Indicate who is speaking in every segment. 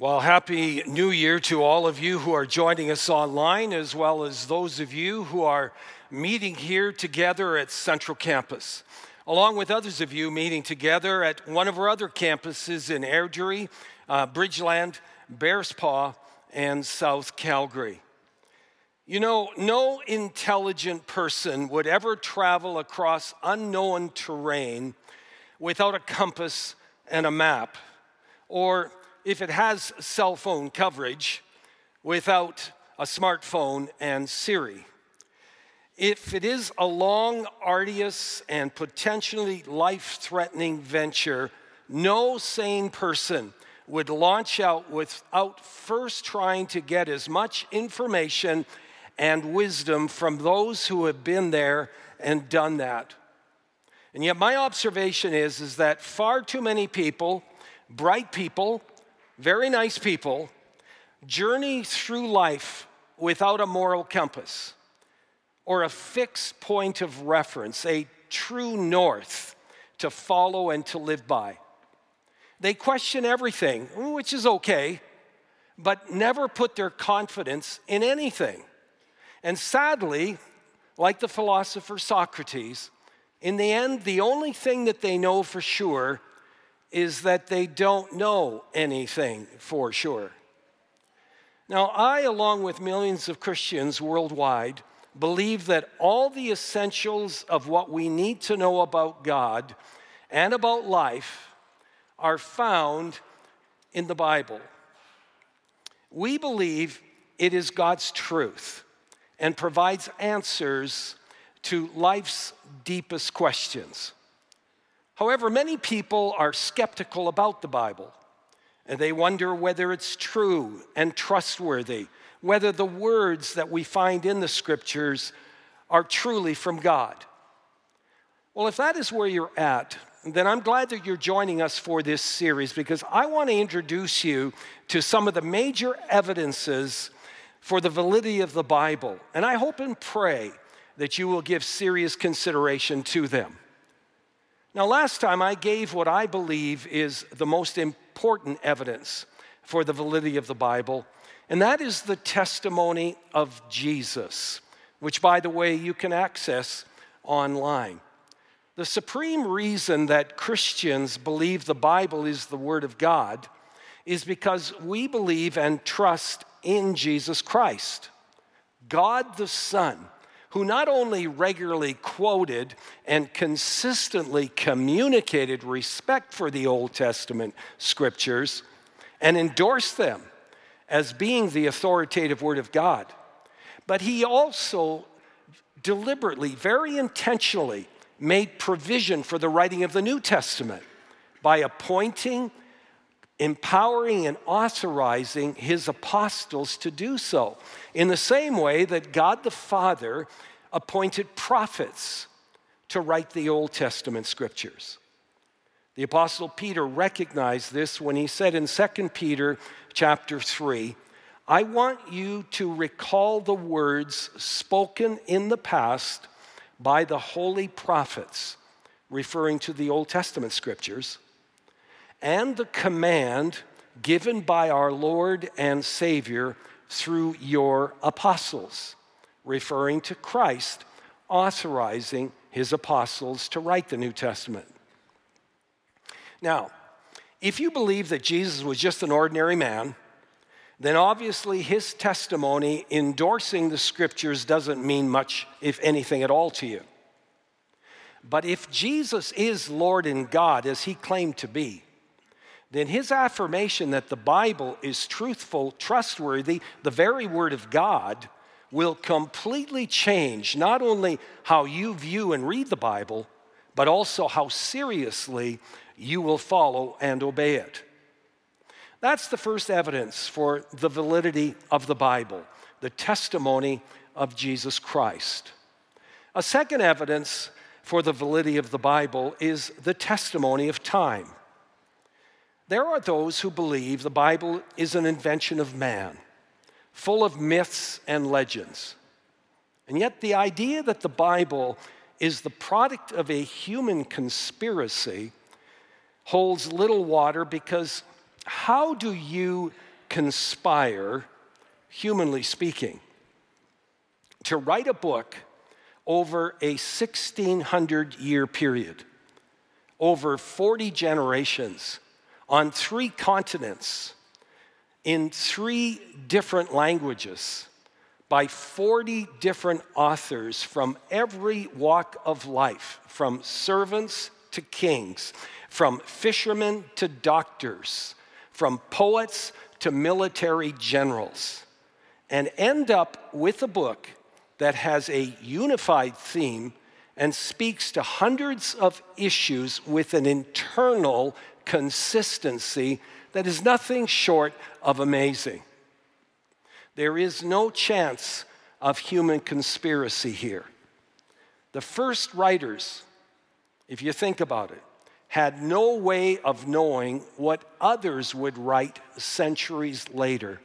Speaker 1: Well, Happy New Year to all of you who are joining us online, as well as those of you who are meeting here together at Central Campus, along with others of you meeting together at one of our other campuses in Airdrie, uh, Bridgeland, Bearspaw, and South Calgary. You know, no intelligent person would ever travel across unknown terrain without a compass and a map, or if it has cell phone coverage, without a smartphone and Siri. If it is a long, arduous, and potentially life threatening venture, no sane person would launch out without first trying to get as much information and wisdom from those who have been there and done that. And yet, my observation is, is that far too many people, bright people, very nice people, journey through life without a moral compass or a fixed point of reference, a true north to follow and to live by. They question everything, which is okay, but never put their confidence in anything. And sadly, like the philosopher Socrates, in the end, the only thing that they know for sure is that they don't know anything for sure. Now, I, along with millions of Christians worldwide, believe that all the essentials of what we need to know about God and about life are found in the Bible. We believe it is God's truth and provides answers to life's deepest questions. However, many people are skeptical about the Bible and they wonder whether it's true and trustworthy, whether the words that we find in the scriptures are truly from God. Well, if that is where you're at, then I'm glad that you're joining us for this series because I want to introduce you to some of the major evidences for the validity of the Bible. And I hope and pray that you will give serious consideration to them. Now, last time I gave what I believe is the most important evidence for the validity of the Bible, and that is the testimony of Jesus, which, by the way, you can access online. The supreme reason that Christians believe the Bible is the Word of God is because we believe and trust in Jesus Christ, God the Son, who not only regularly quoted and consistently communicated respect for the Old Testament scriptures and endorsed them as being the authoritative Word of God, but he also deliberately, very intentionally, made provision for the writing of the New Testament by appointing, empowering, and authorizing his apostles to do so. In the same way that God the Father appointed prophets to write the Old Testament scriptures. The apostle Peter recognized this when he said in 2 Peter chapter 3, I want you to recall the words spoken in the past by the holy prophets, referring to the Old Testament scriptures, and the command given by our Lord and Savior through your apostles, referring to Christ authorizing his apostles to write the New Testament. Now, if you believe that Jesus was just an ordinary man, then obviously his testimony endorsing the scriptures doesn't mean much, if anything at all, to you. But if Jesus is Lord and God, as he claimed to be, then his affirmation that the Bible is truthful, trustworthy, the very word of God, will completely change not only how you view and read the Bible, but also how seriously you will follow and obey it. That's the first evidence for the validity of the Bible, the testimony of Jesus Christ. A second evidence for the validity of the Bible is the testimony of time. There are those who believe the Bible is an invention of man, full of myths and legends. And yet, the idea that the Bible is the product of a human conspiracy holds little water because how do you conspire, humanly speaking, to write a book over a 1600 year period, over 40 generations, on three continents, in three different languages, by 40 different authors from every walk of life, from servants to kings, from fishermen to doctors, from poets to military generals, and end up with a book that has a unified theme and speaks to hundreds of issues with an internal consistency that is nothing short of amazing. There is no chance of human conspiracy here. The first writers, if you think about it, had no way of knowing what others would write centuries later.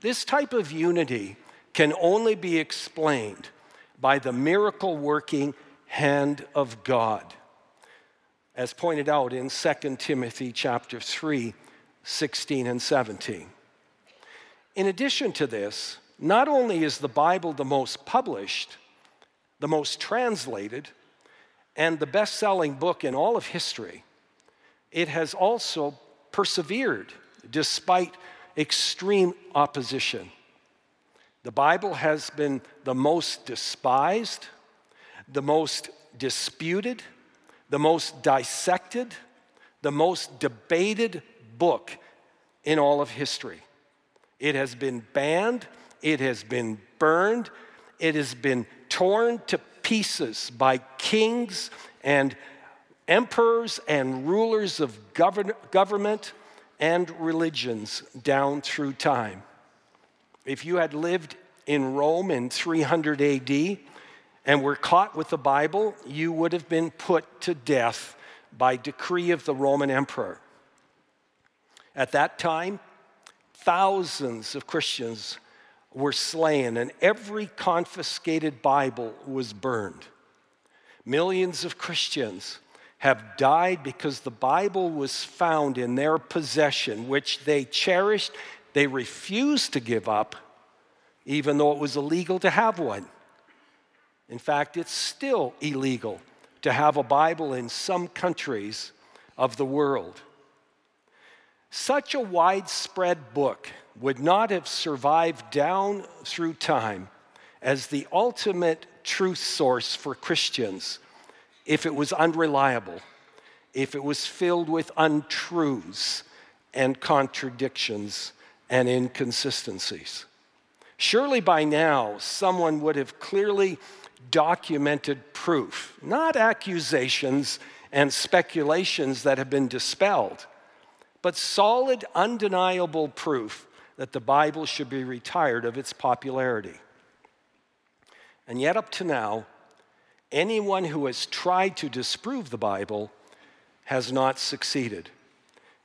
Speaker 1: This type of unity can only be explained by the miracle working hand of God. As pointed out in 2 Timothy chapter 3, 16 and 17. In addition to this, not only is the Bible the most published, the most translated, and the best selling book in all of history, it has also persevered despite extreme opposition. The Bible has been the most despised, the most disputed, the most dissected, the most debated book in all of history. It has been banned, it has been burned, it has been torn to pieces by kings and emperors and rulers of govern- government and religions down through time. If you had lived in Rome in 300 AD and were caught with the Bible, you would have been put to death by decree of the Roman emperor. At that time, thousands of Christians were slain, and every confiscated Bible was burned. Millions of Christians have died because the Bible was found in their possession, which they cherished, they refused to give up, even though it was illegal to have one. In fact, it's still illegal to have a Bible in some countries of the world. Such a widespread book would not have survived down through time as the ultimate truth source for Christians if it was unreliable, if it was filled with untruths and contradictions and inconsistencies. Surely by now, someone would have clearly documented proof, not accusations and speculations that have been dispelled, but solid, undeniable proof that the Bible should be retired of its popularity. And yet, up to now, anyone who has tried to disprove the Bible has not succeeded,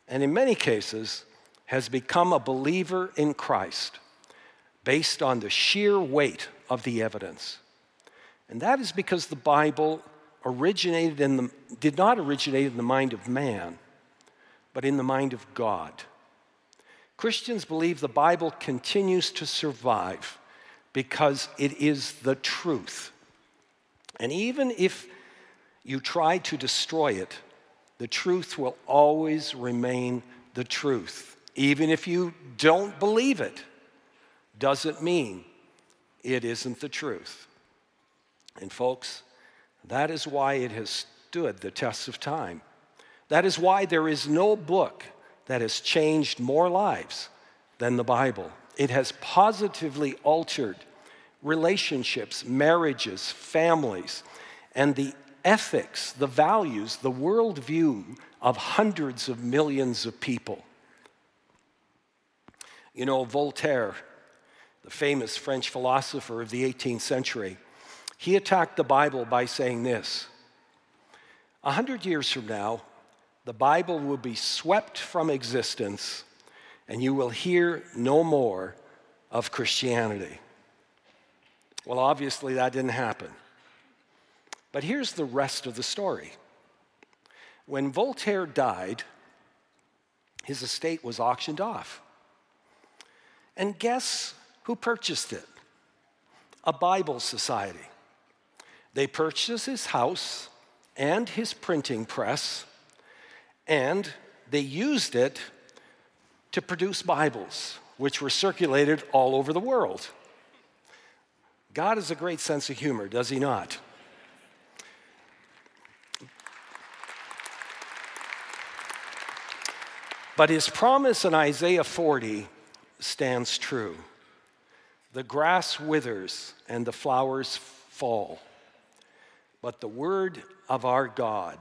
Speaker 1: and in many cases, has become a believer in Christ based on the sheer weight of the evidence. And that is because the Bible originated in the, did not originate in the mind of man, but in the mind of God. Christians believe the Bible continues to survive because it is the truth. And even if you try to destroy it, the truth will always remain the truth. Even if you don't believe it doesn't mean it isn't the truth. And, folks, that is why it has stood the test of time. That is why there is no book that has changed more lives than the Bible. It has positively altered relationships, marriages, families, and the ethics, the values, the worldview of hundreds of millions of people. You know, Voltaire the famous French philosopher of the 18th century, he attacked the Bible by saying this A hundred years from now, the Bible will be swept from existence, and you will hear no more of Christianity. Well, obviously, that didn't happen. But here's the rest of the story. When Voltaire died, his estate was auctioned off. And guess who purchased it? A Bible Society. They purchased his house and his printing press, and they used it to produce Bibles, which were circulated all over the world. God has a great sense of humor, does he not? But his promise in Isaiah 40 stands true. The grass withers and the flowers fall, but the word of our God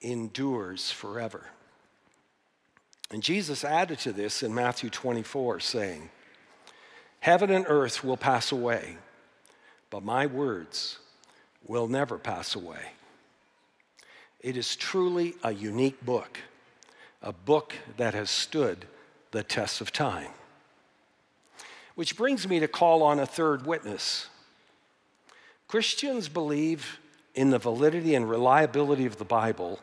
Speaker 1: endures forever. And Jesus added to this in Matthew 24, saying, Heaven and earth will pass away, but my words will never pass away. It is truly a unique book, a book that has stood the test of time. Which brings me to call on a third witness. Christians believe in the validity and reliability of the Bible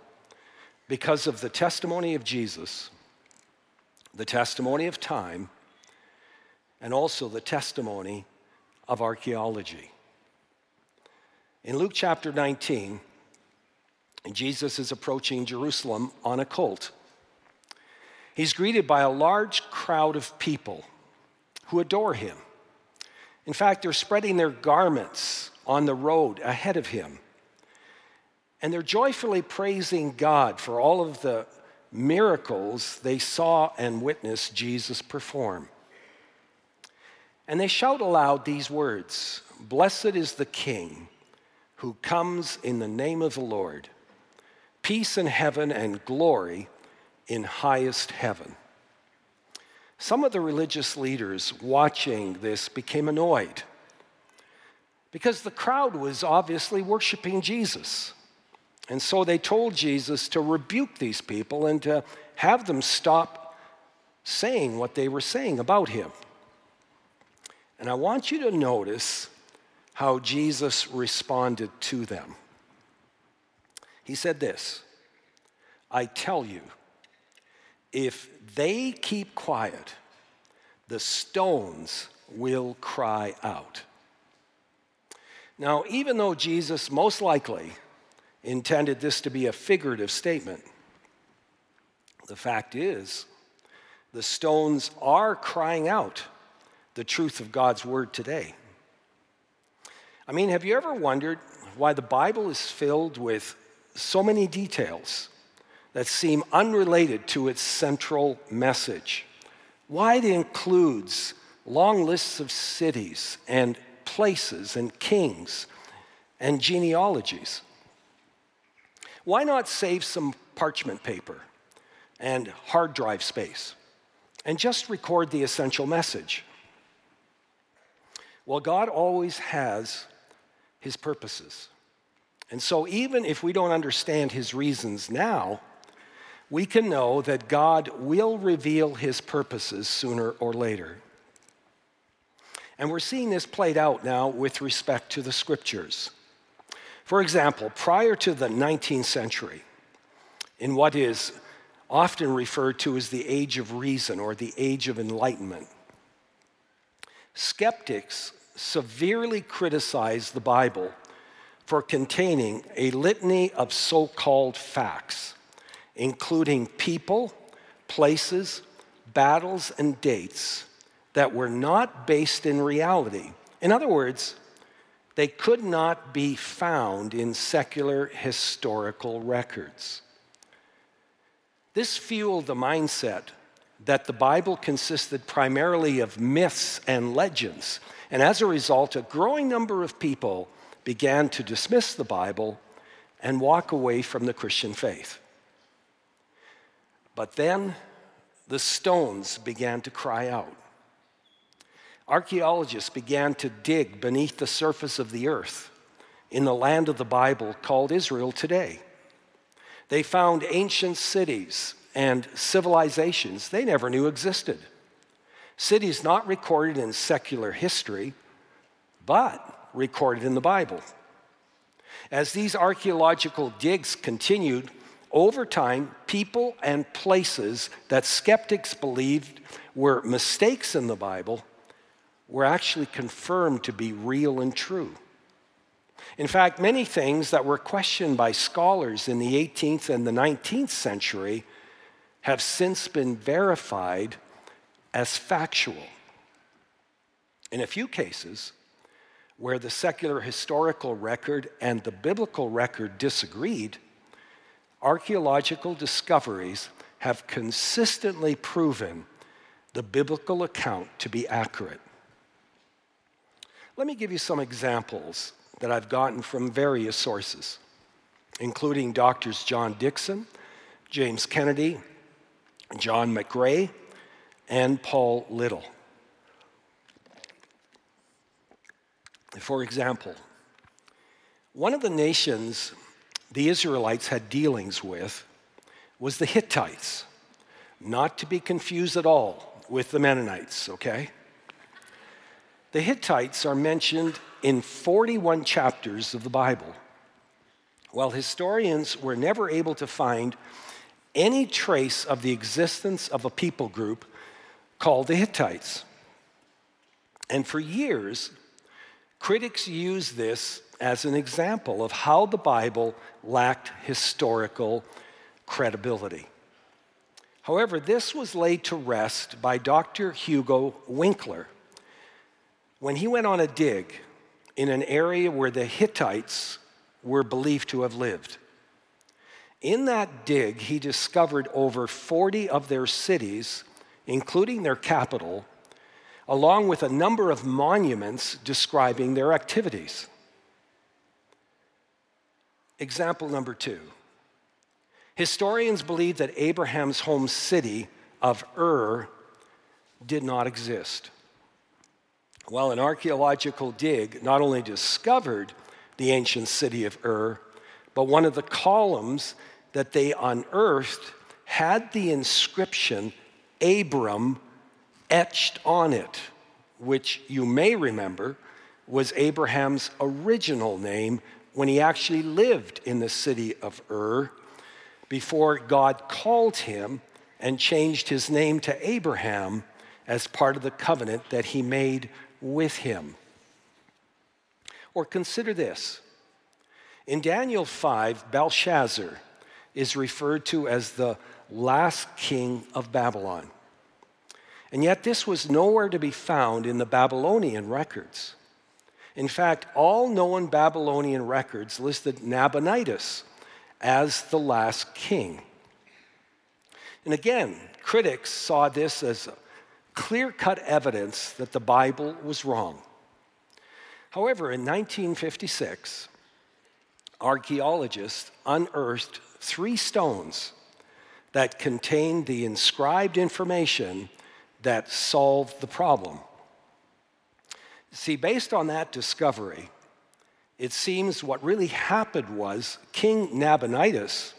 Speaker 1: because of the testimony of Jesus, the testimony of time, and also the testimony of archaeology. In Luke chapter 19, Jesus is approaching Jerusalem on a colt. He's greeted by a large crowd of people who adore him. In fact, they're spreading their garments on the road ahead of him. And they're joyfully praising God for all of the miracles they saw and witnessed Jesus perform. And they shout aloud these words Blessed is the King who comes in the name of the Lord, peace in heaven and glory in highest heaven. Some of the religious leaders watching this became annoyed because the crowd was obviously worshiping Jesus. And so they told Jesus to rebuke these people and to have them stop saying what they were saying about him. And I want you to notice how Jesus responded to them. He said this I tell you, if they keep quiet, the stones will cry out. Now, even though Jesus most likely intended this to be a figurative statement, the fact is, the stones are crying out the truth of God's word today. I mean, have you ever wondered why the Bible is filled with so many details that seem unrelated to its central message. Why it includes long lists of cities and places and kings and genealogies. Why not save some parchment paper and hard drive space and just record the essential message? Well, God always has his purposes. And so, even if we don't understand his reasons now, we can know that God will reveal his purposes sooner or later. And we're seeing this played out now with respect to the scriptures. For example, prior to the 19th century, in what is often referred to as the age of reason or the age of enlightenment, skeptics severely criticized the Bible for containing a litany of so called facts including people, places, battles, and dates that were not based in reality. In other words, they could not be found in secular historical records. This fueled the mindset that the Bible consisted primarily of myths and legends, and as a result, a growing number of people began to dismiss the Bible and walk away from the Christian faith. But then the stones began to cry out. Archaeologists began to dig beneath the surface of the earth in the land of the Bible called Israel today. They found ancient cities and civilizations they never knew existed. Cities not recorded in secular history, but recorded in the Bible. As these archaeological digs continued, over time, people and places that skeptics believed were mistakes in the Bible were actually confirmed to be real and true. In fact, many things that were questioned by scholars in the 18th and the 19th century have since been verified as factual. In a few cases, where the secular historical record and the biblical record disagreed, archaeological discoveries have consistently proven the biblical account to be accurate. Let me give you some examples that I've gotten from various sources, including doctors John Dickson, James Kennedy, John McRay, and Paul Little. For example, one of the nations the Israelites had dealings with was the Hittites, not to be confused at all with the Mennonites, okay? The Hittites are mentioned in 41 chapters of the Bible, while historians were never able to find any trace of the existence of a people group called the Hittites. And for years, critics used this as an example of how the Bible lacked historical credibility. However, this was laid to rest by Dr. Hugo Winckler when he went on a dig in an area where the Hittites were believed to have lived. In that dig, he discovered over 40 of their cities, including their capital, along with a number of monuments describing their activities. Example number two historians believe that Abraham's home city of Ur did not exist. Well, an archaeological dig not only discovered the ancient city of Ur, but one of the columns that they unearthed had the inscription Abram etched on it, which you may remember was Abraham's original name when he actually lived in the city of Ur before God called him and changed his name to Abraham as part of the covenant that he made with him. Or consider this in Daniel 5, Belshazzar is referred to as the last king of Babylon. And yet, this was nowhere to be found in the Babylonian records. In fact, all known Babylonian records listed Nabonidus as the last king. And again, critics saw this as clear cut evidence that the Bible was wrong. However, in 1956, archaeologists unearthed three stones that contained the inscribed information that solved the problem. See, based on that discovery, it seems what really happened was King Nabonidus,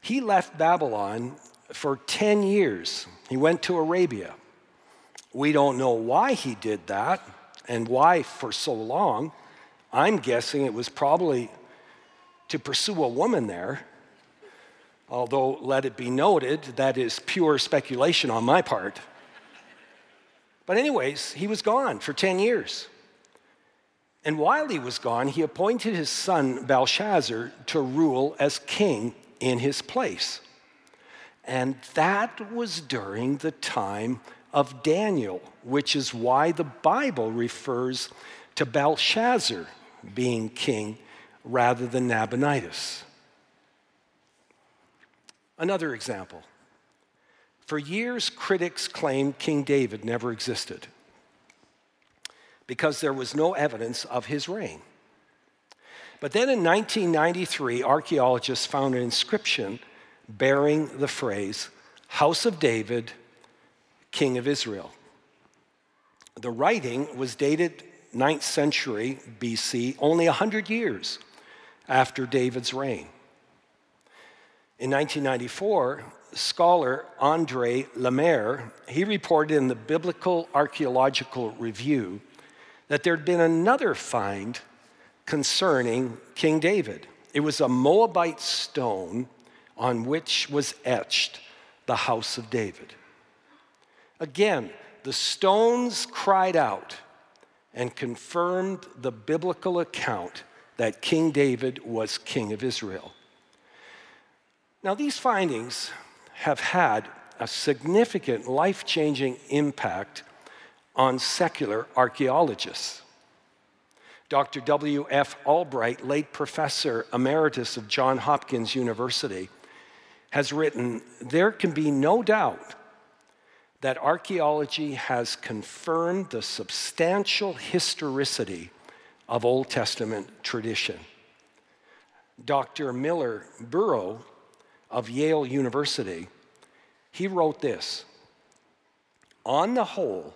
Speaker 1: he left Babylon for 10 years. He went to Arabia. We don't know why he did that and why for so long. I'm guessing it was probably to pursue a woman there. Although, let it be noted, that is pure speculation on my part. But, anyways, he was gone for 10 years. And while he was gone, he appointed his son Belshazzar to rule as king in his place. And that was during the time of Daniel, which is why the Bible refers to Belshazzar being king rather than Nabonidus. Another example. For years, critics claimed King David never existed because there was no evidence of his reign. But then in 1993, archaeologists found an inscription bearing the phrase, House of David, King of Israel. The writing was dated 9th century BC, only 100 years after David's reign. In 1994, scholar Andre Lemaire, he reported in the Biblical Archaeological Review that there'd been another find concerning King David. It was a Moabite stone on which was etched the house of David. Again, the stones cried out and confirmed the biblical account that King David was king of Israel. Now, these findings have had a significant life changing impact on secular archaeologists. Dr. W.F. Albright, late professor emeritus of Johns Hopkins University, has written There can be no doubt that archaeology has confirmed the substantial historicity of Old Testament tradition. Dr. Millar Burrow of Yale University, he wrote this On the whole,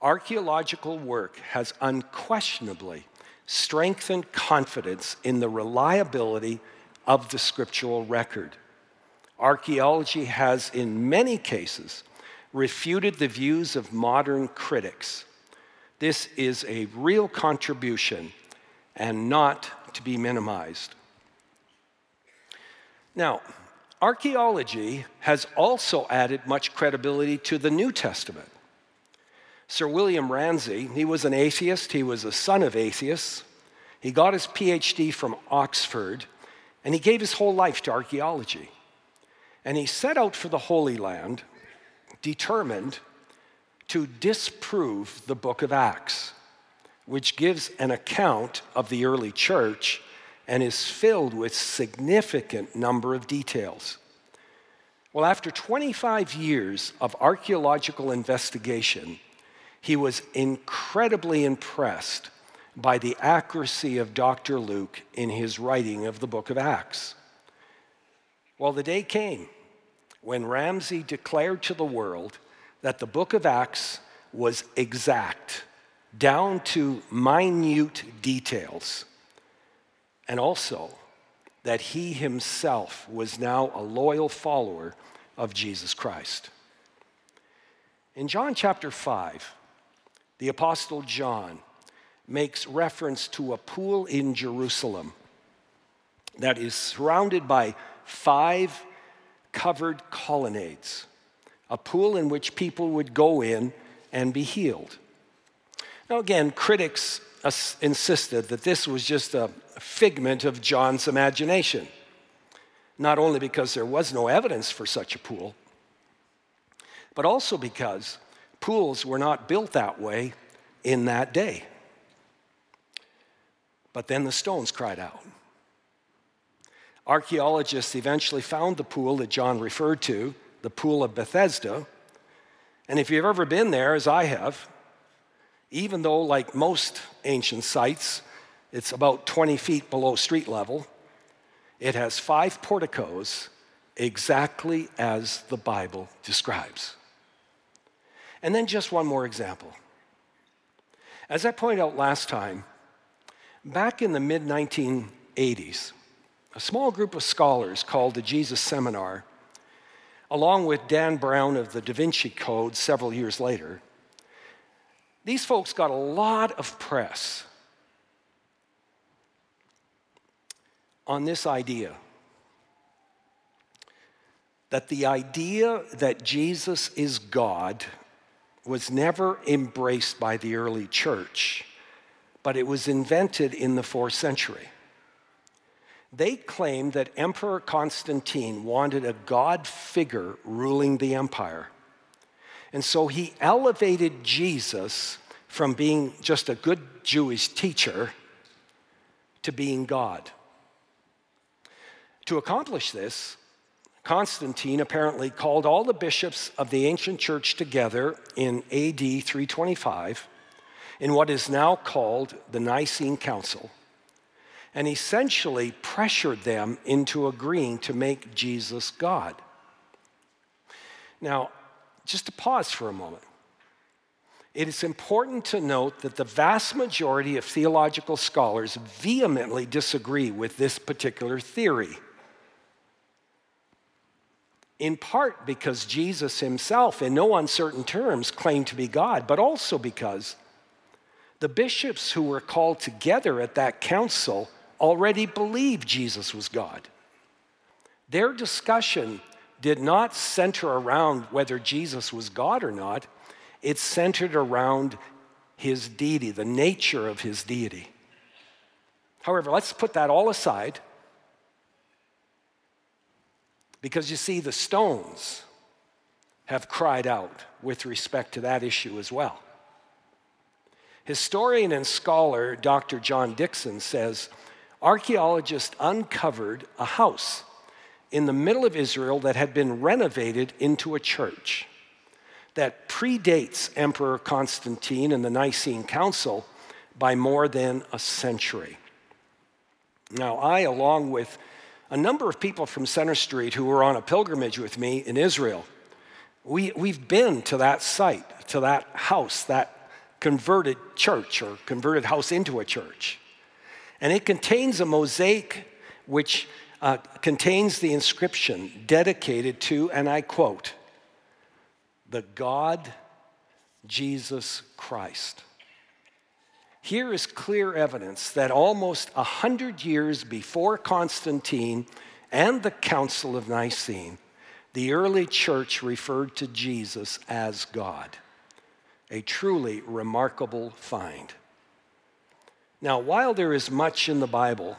Speaker 1: archaeological work has unquestionably strengthened confidence in the reliability of the scriptural record. Archaeology has, in many cases, refuted the views of modern critics. This is a real contribution and not to be minimized. Now, archaeology has also added much credibility to the New Testament. Sir William Ramsay, he was an atheist, he was a son of atheists. He got his PhD from Oxford, and he gave his whole life to archaeology. And he set out for the Holy Land determined to disprove the book of Acts, which gives an account of the early church and is filled with significant number of details. Well, after 25 years of archaeological investigation, he was incredibly impressed by the accuracy of Dr. Luke in his writing of the book of Acts. Well, the day came when Ramsay declared to the world that the book of Acts was exact, down to minute details, and also that he himself was now a loyal follower of Jesus Christ. In John chapter 5, the Apostle John makes reference to a pool in Jerusalem that is surrounded by five covered colonnades, a pool in which people would go in and be healed. Now, again, critics insisted that this was just a figment of John's imagination, not only because there was no evidence for such a pool, but also because pools were not built that way in that day. But then the stones cried out. Archaeologists eventually found the pool that John referred to, the Pool of Bethesda. And if you've ever been there, as I have, even though, like most ancient sites, it's about 20 feet below street level, it has five porticos exactly as the Bible describes. And then just one more example. As I pointed out last time, back in the mid 1980s, a small group of scholars called the Jesus Seminar, along with Dan Brown of the Da Vinci Code several years later, these folks got a lot of press on this idea that the idea that Jesus is God was never embraced by the early church, but it was invented in the fourth century. They claimed that Emperor Constantine wanted a God figure ruling the empire. And so he elevated Jesus from being just a good Jewish teacher to being God. To accomplish this, Constantine apparently called all the bishops of the ancient church together in AD 325 in what is now called the Nicene Council and essentially pressured them into agreeing to make Jesus God. Now, just to pause for a moment. It is important to note that the vast majority of theological scholars vehemently disagree with this particular theory. In part because Jesus himself, in no uncertain terms, claimed to be God, but also because the bishops who were called together at that council already believed Jesus was God. Their discussion did not center around whether Jesus was God or not, it centered around his deity, the nature of his deity. However, let's put that all aside because you see, the stones have cried out with respect to that issue as well. Historian and scholar Dr. John Dickson says archaeologists uncovered a house in the middle of Israel that had been renovated into a church that predates Emperor Constantine and the Nicene Council by more than a century. Now, I, along with a number of people from Centre Street who were on a pilgrimage with me in Israel, we, we've been to that site, to that house, that converted church or converted house into a church. And it contains a mosaic which uh, contains the inscription dedicated to, and I quote, the God Jesus Christ. Here is clear evidence that almost a hundred years before Constantine and the Council of Nicene, the early church referred to Jesus as God. A truly remarkable find. Now, while there is much in the Bible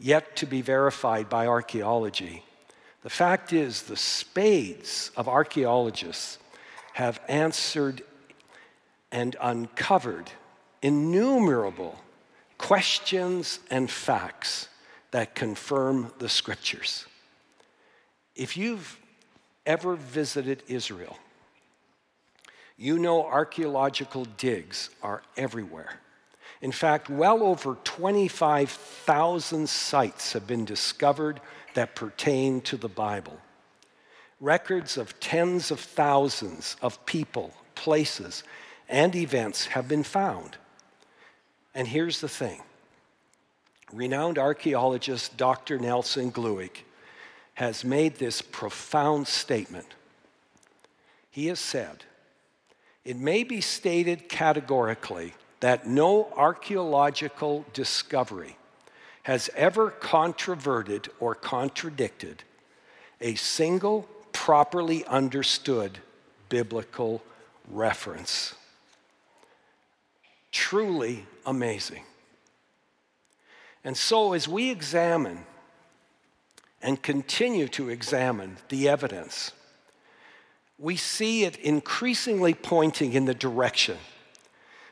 Speaker 1: yet to be verified by archaeology. The fact is, the spades of archaeologists have answered and uncovered innumerable questions and facts that confirm the scriptures. If you've ever visited Israel, you know archaeological digs are everywhere. In fact, well over 25,000 sites have been discovered that pertain to the Bible. Records of tens of thousands of people, places, and events have been found. And here's the thing renowned archaeologist Dr. Nelson Glueck has made this profound statement. He has said, It may be stated categorically that no archaeological discovery has ever controverted or contradicted a single properly understood biblical reference. Truly amazing. And so, as we examine and continue to examine the evidence, we see it increasingly pointing in the direction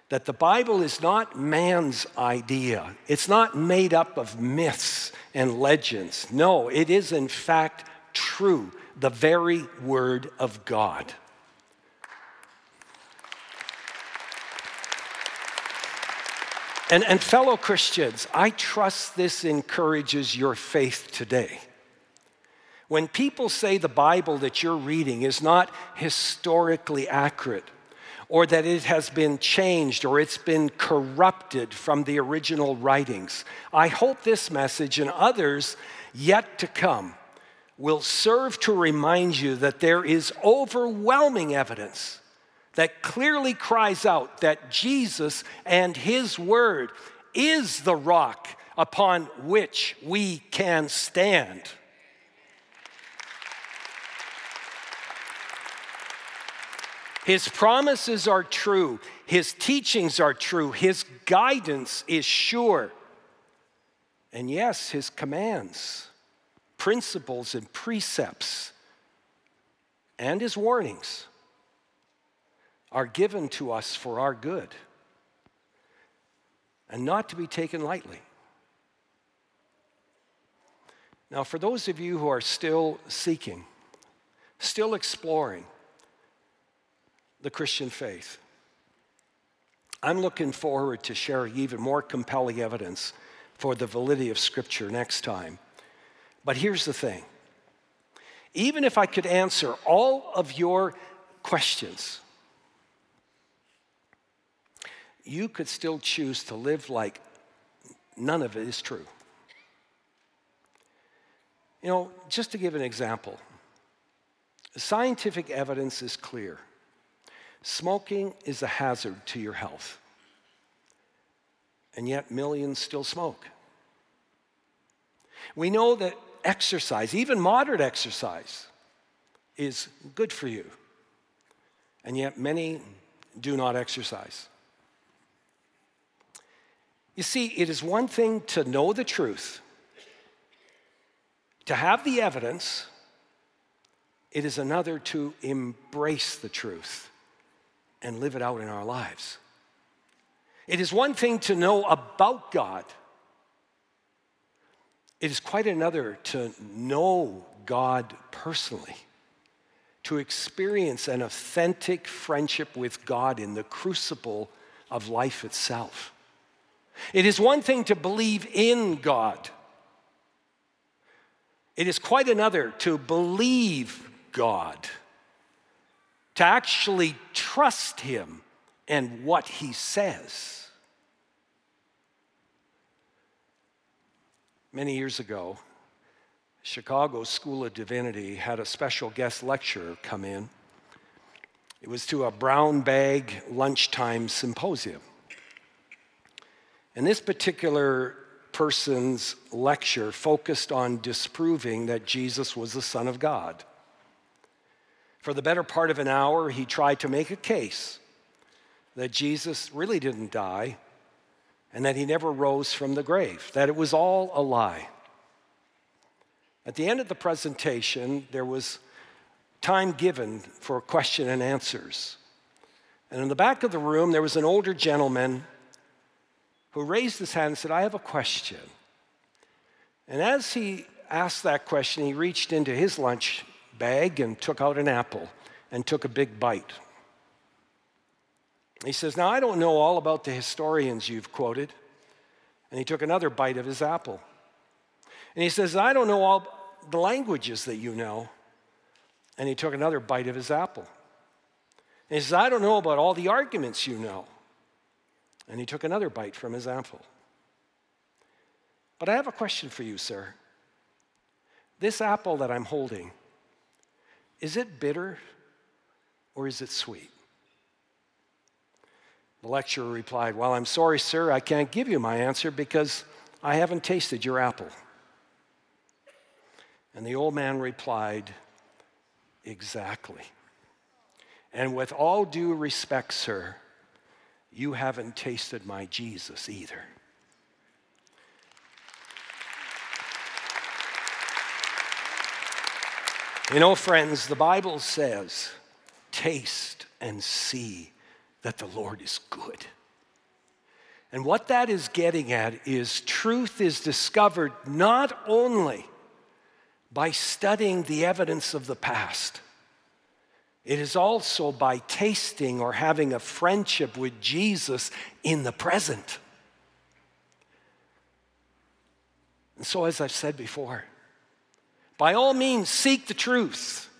Speaker 1: that the Bible is not man's idea. It's not made up of myths and legends. No, it is in fact true, the very Word of God. And, and fellow Christians, I trust this encourages your faith today. When people say the Bible that you're reading is not historically accurate, or that it has been changed or it's been corrupted from the original writings. I hope this message and others yet to come will serve to remind you that there is overwhelming evidence that clearly cries out that Jesus and His Word is the rock upon which we can stand. His promises are true, His teachings are true, His guidance is sure. And yes, His commands, principles, and precepts, and His warnings are given to us for our good and not to be taken lightly. Now, for those of you who are still seeking, still exploring, the Christian faith. I'm looking forward to sharing even more compelling evidence for the validity of Scripture next time. But here's the thing even if I could answer all of your questions, you could still choose to live like none of it is true. You know, just to give an example, scientific evidence is clear. Smoking is a hazard to your health, and yet millions still smoke. We know that exercise, even moderate exercise, is good for you. And yet, many do not exercise. You see, it is one thing to know the truth, to have the evidence, it is another to embrace the truth and live it out in our lives. It is one thing to know about God. It is quite another to know God personally, to experience an authentic friendship with God in the crucible of life itself. It is one thing to believe in God. It is quite another to believe God, to actually trust Him and what He says. Many years ago, Chicago School of Divinity had a special guest lecturer come in. It was to a brown bag lunchtime symposium. And this particular person's lecture focused on disproving that Jesus was the Son of God. For the better part of an hour, he tried to make a case that Jesus really didn't die, and that he never rose from the grave, that it was all a lie. At the end of the presentation, there was time given for question and answers. And in the back of the room, there was an older gentleman who raised his hand and said, I have a question. And as he asked that question, he reached into his lunch bag and took out an apple and took a big bite. He says, Now I don't know all about the historians you've quoted. And he took another bite of his apple. And he says, I don't know all the languages that you know. And he took another bite of his apple. And he says, I don't know about all the arguments you know. And he took another bite from his apple. But I have a question for you, sir. This apple that I'm holding, is it bitter or is it sweet? The lecturer replied, Well, I'm sorry, sir, I can't give you my answer because I haven't tasted your apple. And the old man replied, Exactly. And with all due respect, sir, you haven't tasted my Jesus either. You know, friends, the Bible says, taste and see that the Lord is good. And what that is getting at is truth is discovered not only by studying the evidence of the past, it is also by tasting or having a friendship with Jesus in the present. And so, as I've said before, by all means, seek the truth.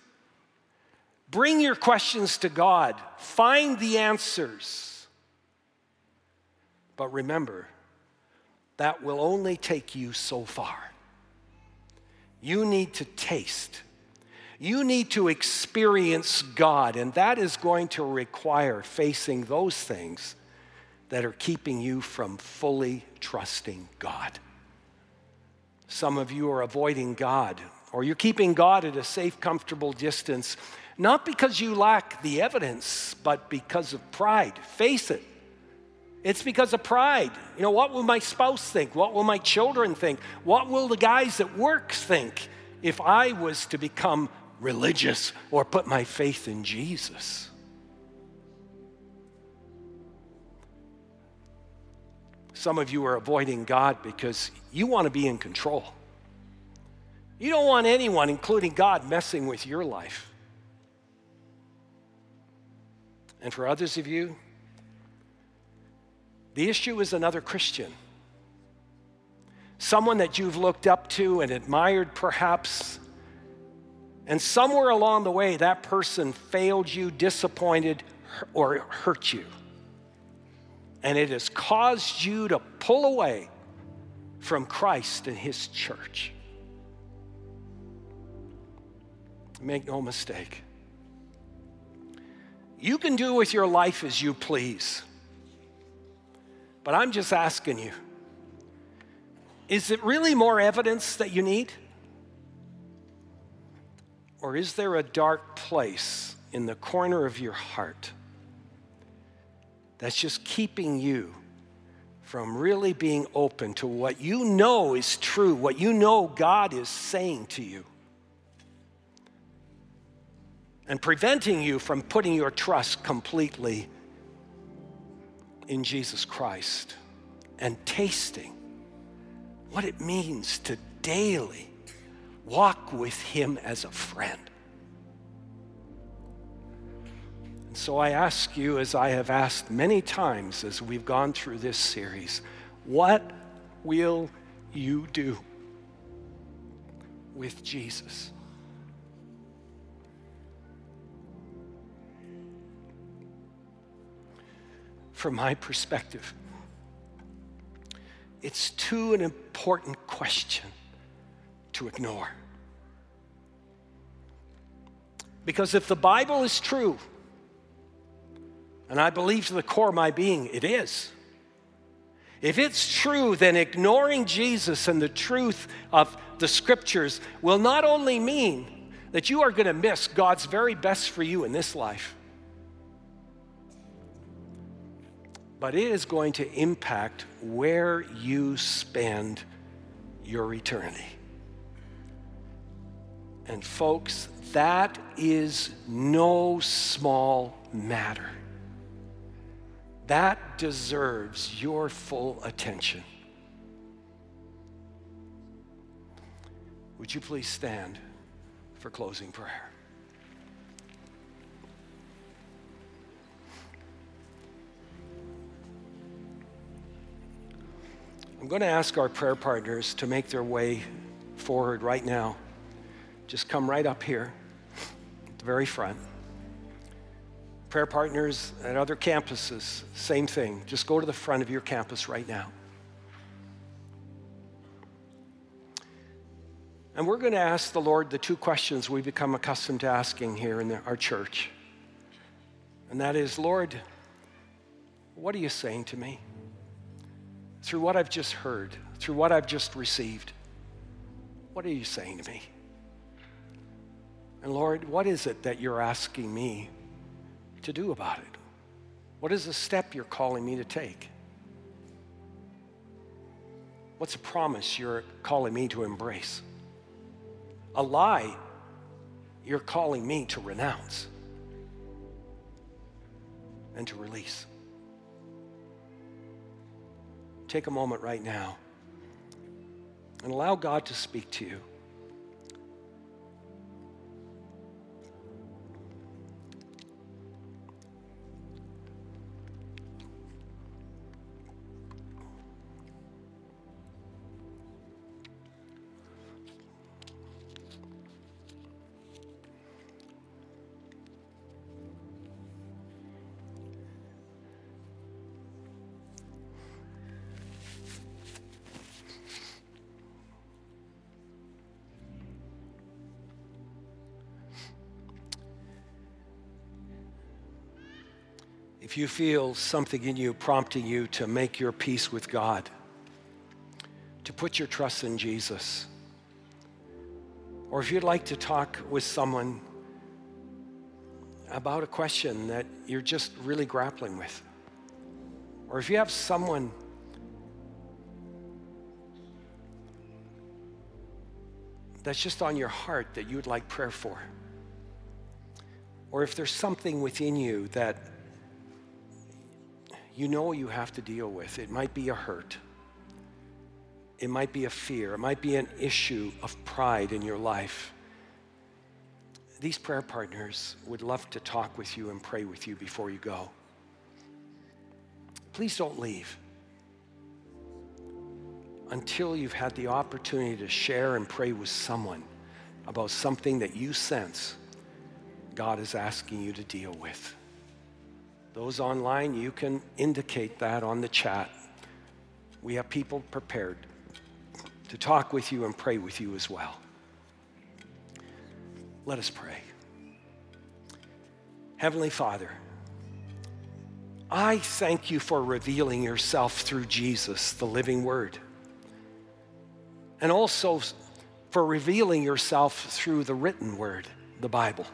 Speaker 1: Bring your questions to God, find the answers. But remember, that will only take you so far. You need to taste. You need to experience God, and that is going to require facing those things that are keeping you from fully trusting God. Some of you are avoiding God, or you're keeping God at a safe, comfortable distance not because you lack the evidence, but because of pride. Face it. It's because of pride. You know, what will my spouse think? What will my children think? What will the guys at work think if I was to become religious or put my faith in Jesus? Some of you are avoiding God because you want to be in control. You don't want anyone, including God, messing with your life. And for others of you, the issue is another Christian. Someone that you've looked up to and admired, perhaps. And somewhere along the way, that person failed you, disappointed, or hurt you. And it has caused you to pull away from Christ and His church. Make no mistake. You can do with your life as you please. But I'm just asking you is it really more evidence that you need? Or is there a dark place in the corner of your heart that's just keeping you from really being open to what you know is true, what you know God is saying to you, and preventing you from putting your trust completely in Jesus Christ and tasting what it means to daily walk with Him as a friend. And so I ask you, as I have asked many times as we've gone through this series, what will you do with Jesus? From my perspective, it's too an important question to ignore. Because if the Bible is true, and I believe to the core of my being it is. If it's true, then ignoring Jesus and the truth of the scriptures will not only mean that you are going to miss God's very best for you in this life, but it is going to impact where you spend your eternity. And, folks, that is no small matter that deserves your full attention. Would you please stand for closing prayer? Going to ask our prayer partners to make their way forward right now. Just come right up here at the very front. Prayer partners at other campuses, same thing. Just go to the front of your campus right now. And we're going to ask the Lord the two questions we become accustomed to asking here in the, our church. And that is, Lord, what are you saying to me? Through what I've just heard, through what I've just received, what are you saying to me? And Lord, what is it that you're asking me to do about it? What is the step you're calling me to take? What's a promise you're calling me to embrace? A lie you're calling me to renounce and to release. Take a moment right now and allow God to speak to you. If you feel something in you prompting you to make your peace with God, to put your trust in Jesus, or if you'd like to talk with someone about a question that you're just really grappling with, or if you have someone that's just on your heart that you would like prayer for, or if there's something within you that you know you have to deal with. It might be a hurt, it might be a fear, it might be an issue of pride in your life. These prayer partners would love to talk with you and pray with you before you go. Please don't leave until you've had the opportunity to share and pray with someone about something that you sense God is asking you to deal with. Those online, you can indicate that on the chat. We have people prepared to talk with you and pray with you as well. Let us pray. Heavenly Father, I thank you for revealing yourself through Jesus, the living Word, and also for revealing yourself through the written Word, the Bible.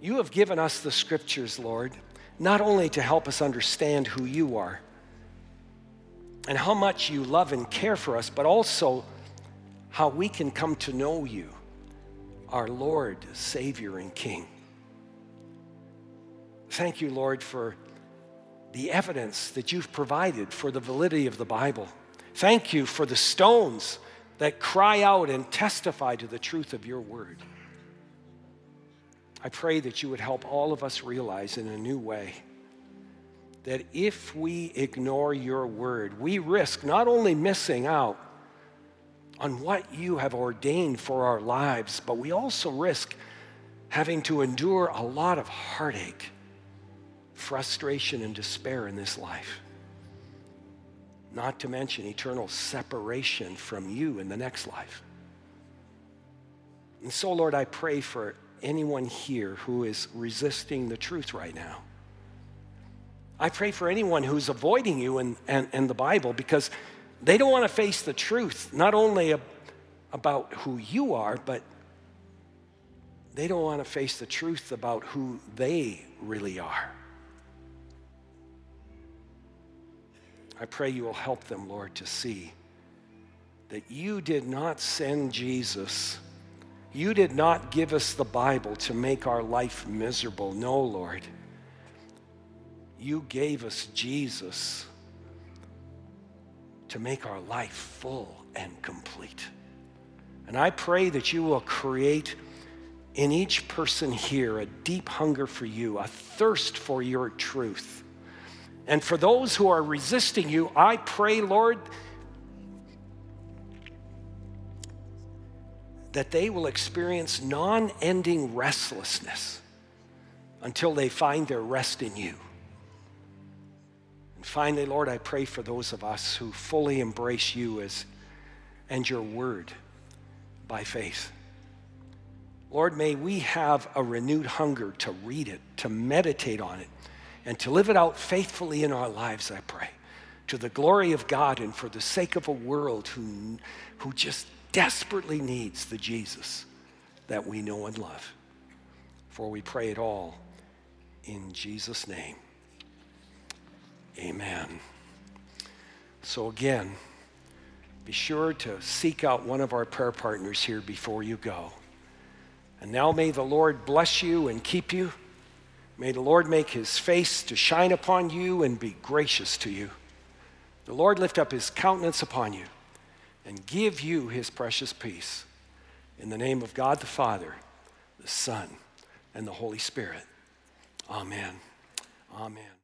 Speaker 1: You have given us the scriptures, Lord, not only to help us understand who you are and how much you love and care for us, but also how we can come to know you, our Lord, Savior, and King. Thank you, Lord, for the evidence that you've provided for the validity of the Bible. Thank you for the stones that cry out and testify to the truth of your word. I pray that you would help all of us realize in a new way that if we ignore your word, we risk not only missing out on what you have ordained for our lives, but we also risk having to endure a lot of heartache, frustration, and despair in this life. Not to mention eternal separation from you in the next life. And so, Lord, I pray for anyone here who is resisting the truth right now. I pray for anyone who's avoiding you and, and, and the Bible because they don't want to face the truth, not only about who you are, but they don't want to face the truth about who they really are. I pray you will help them, Lord, to see that you did not send Jesus you did not give us the Bible to make our life miserable. No, Lord. You gave us Jesus to make our life full and complete. And I pray that you will create in each person here a deep hunger for you, a thirst for your truth. And for those who are resisting you, I pray, Lord, that they will experience non ending restlessness until they find their rest in you. And finally, Lord, I pray for those of us who fully embrace you as, and your word by faith. Lord, may we have a renewed hunger to read it, to meditate on it, and to live it out faithfully in our lives, I pray, to the glory of God and for the sake of a world who, who just desperately needs the Jesus that we know and love. For we pray it all in Jesus' name. Amen. So, again, be sure to seek out one of our prayer partners here before you go. And now may the Lord bless you and keep you. May the Lord make his face to shine upon you and be gracious to you. The Lord lift up his countenance upon you and give you his precious peace. In the name of God the Father, the Son, and the Holy Spirit. Amen. Amen.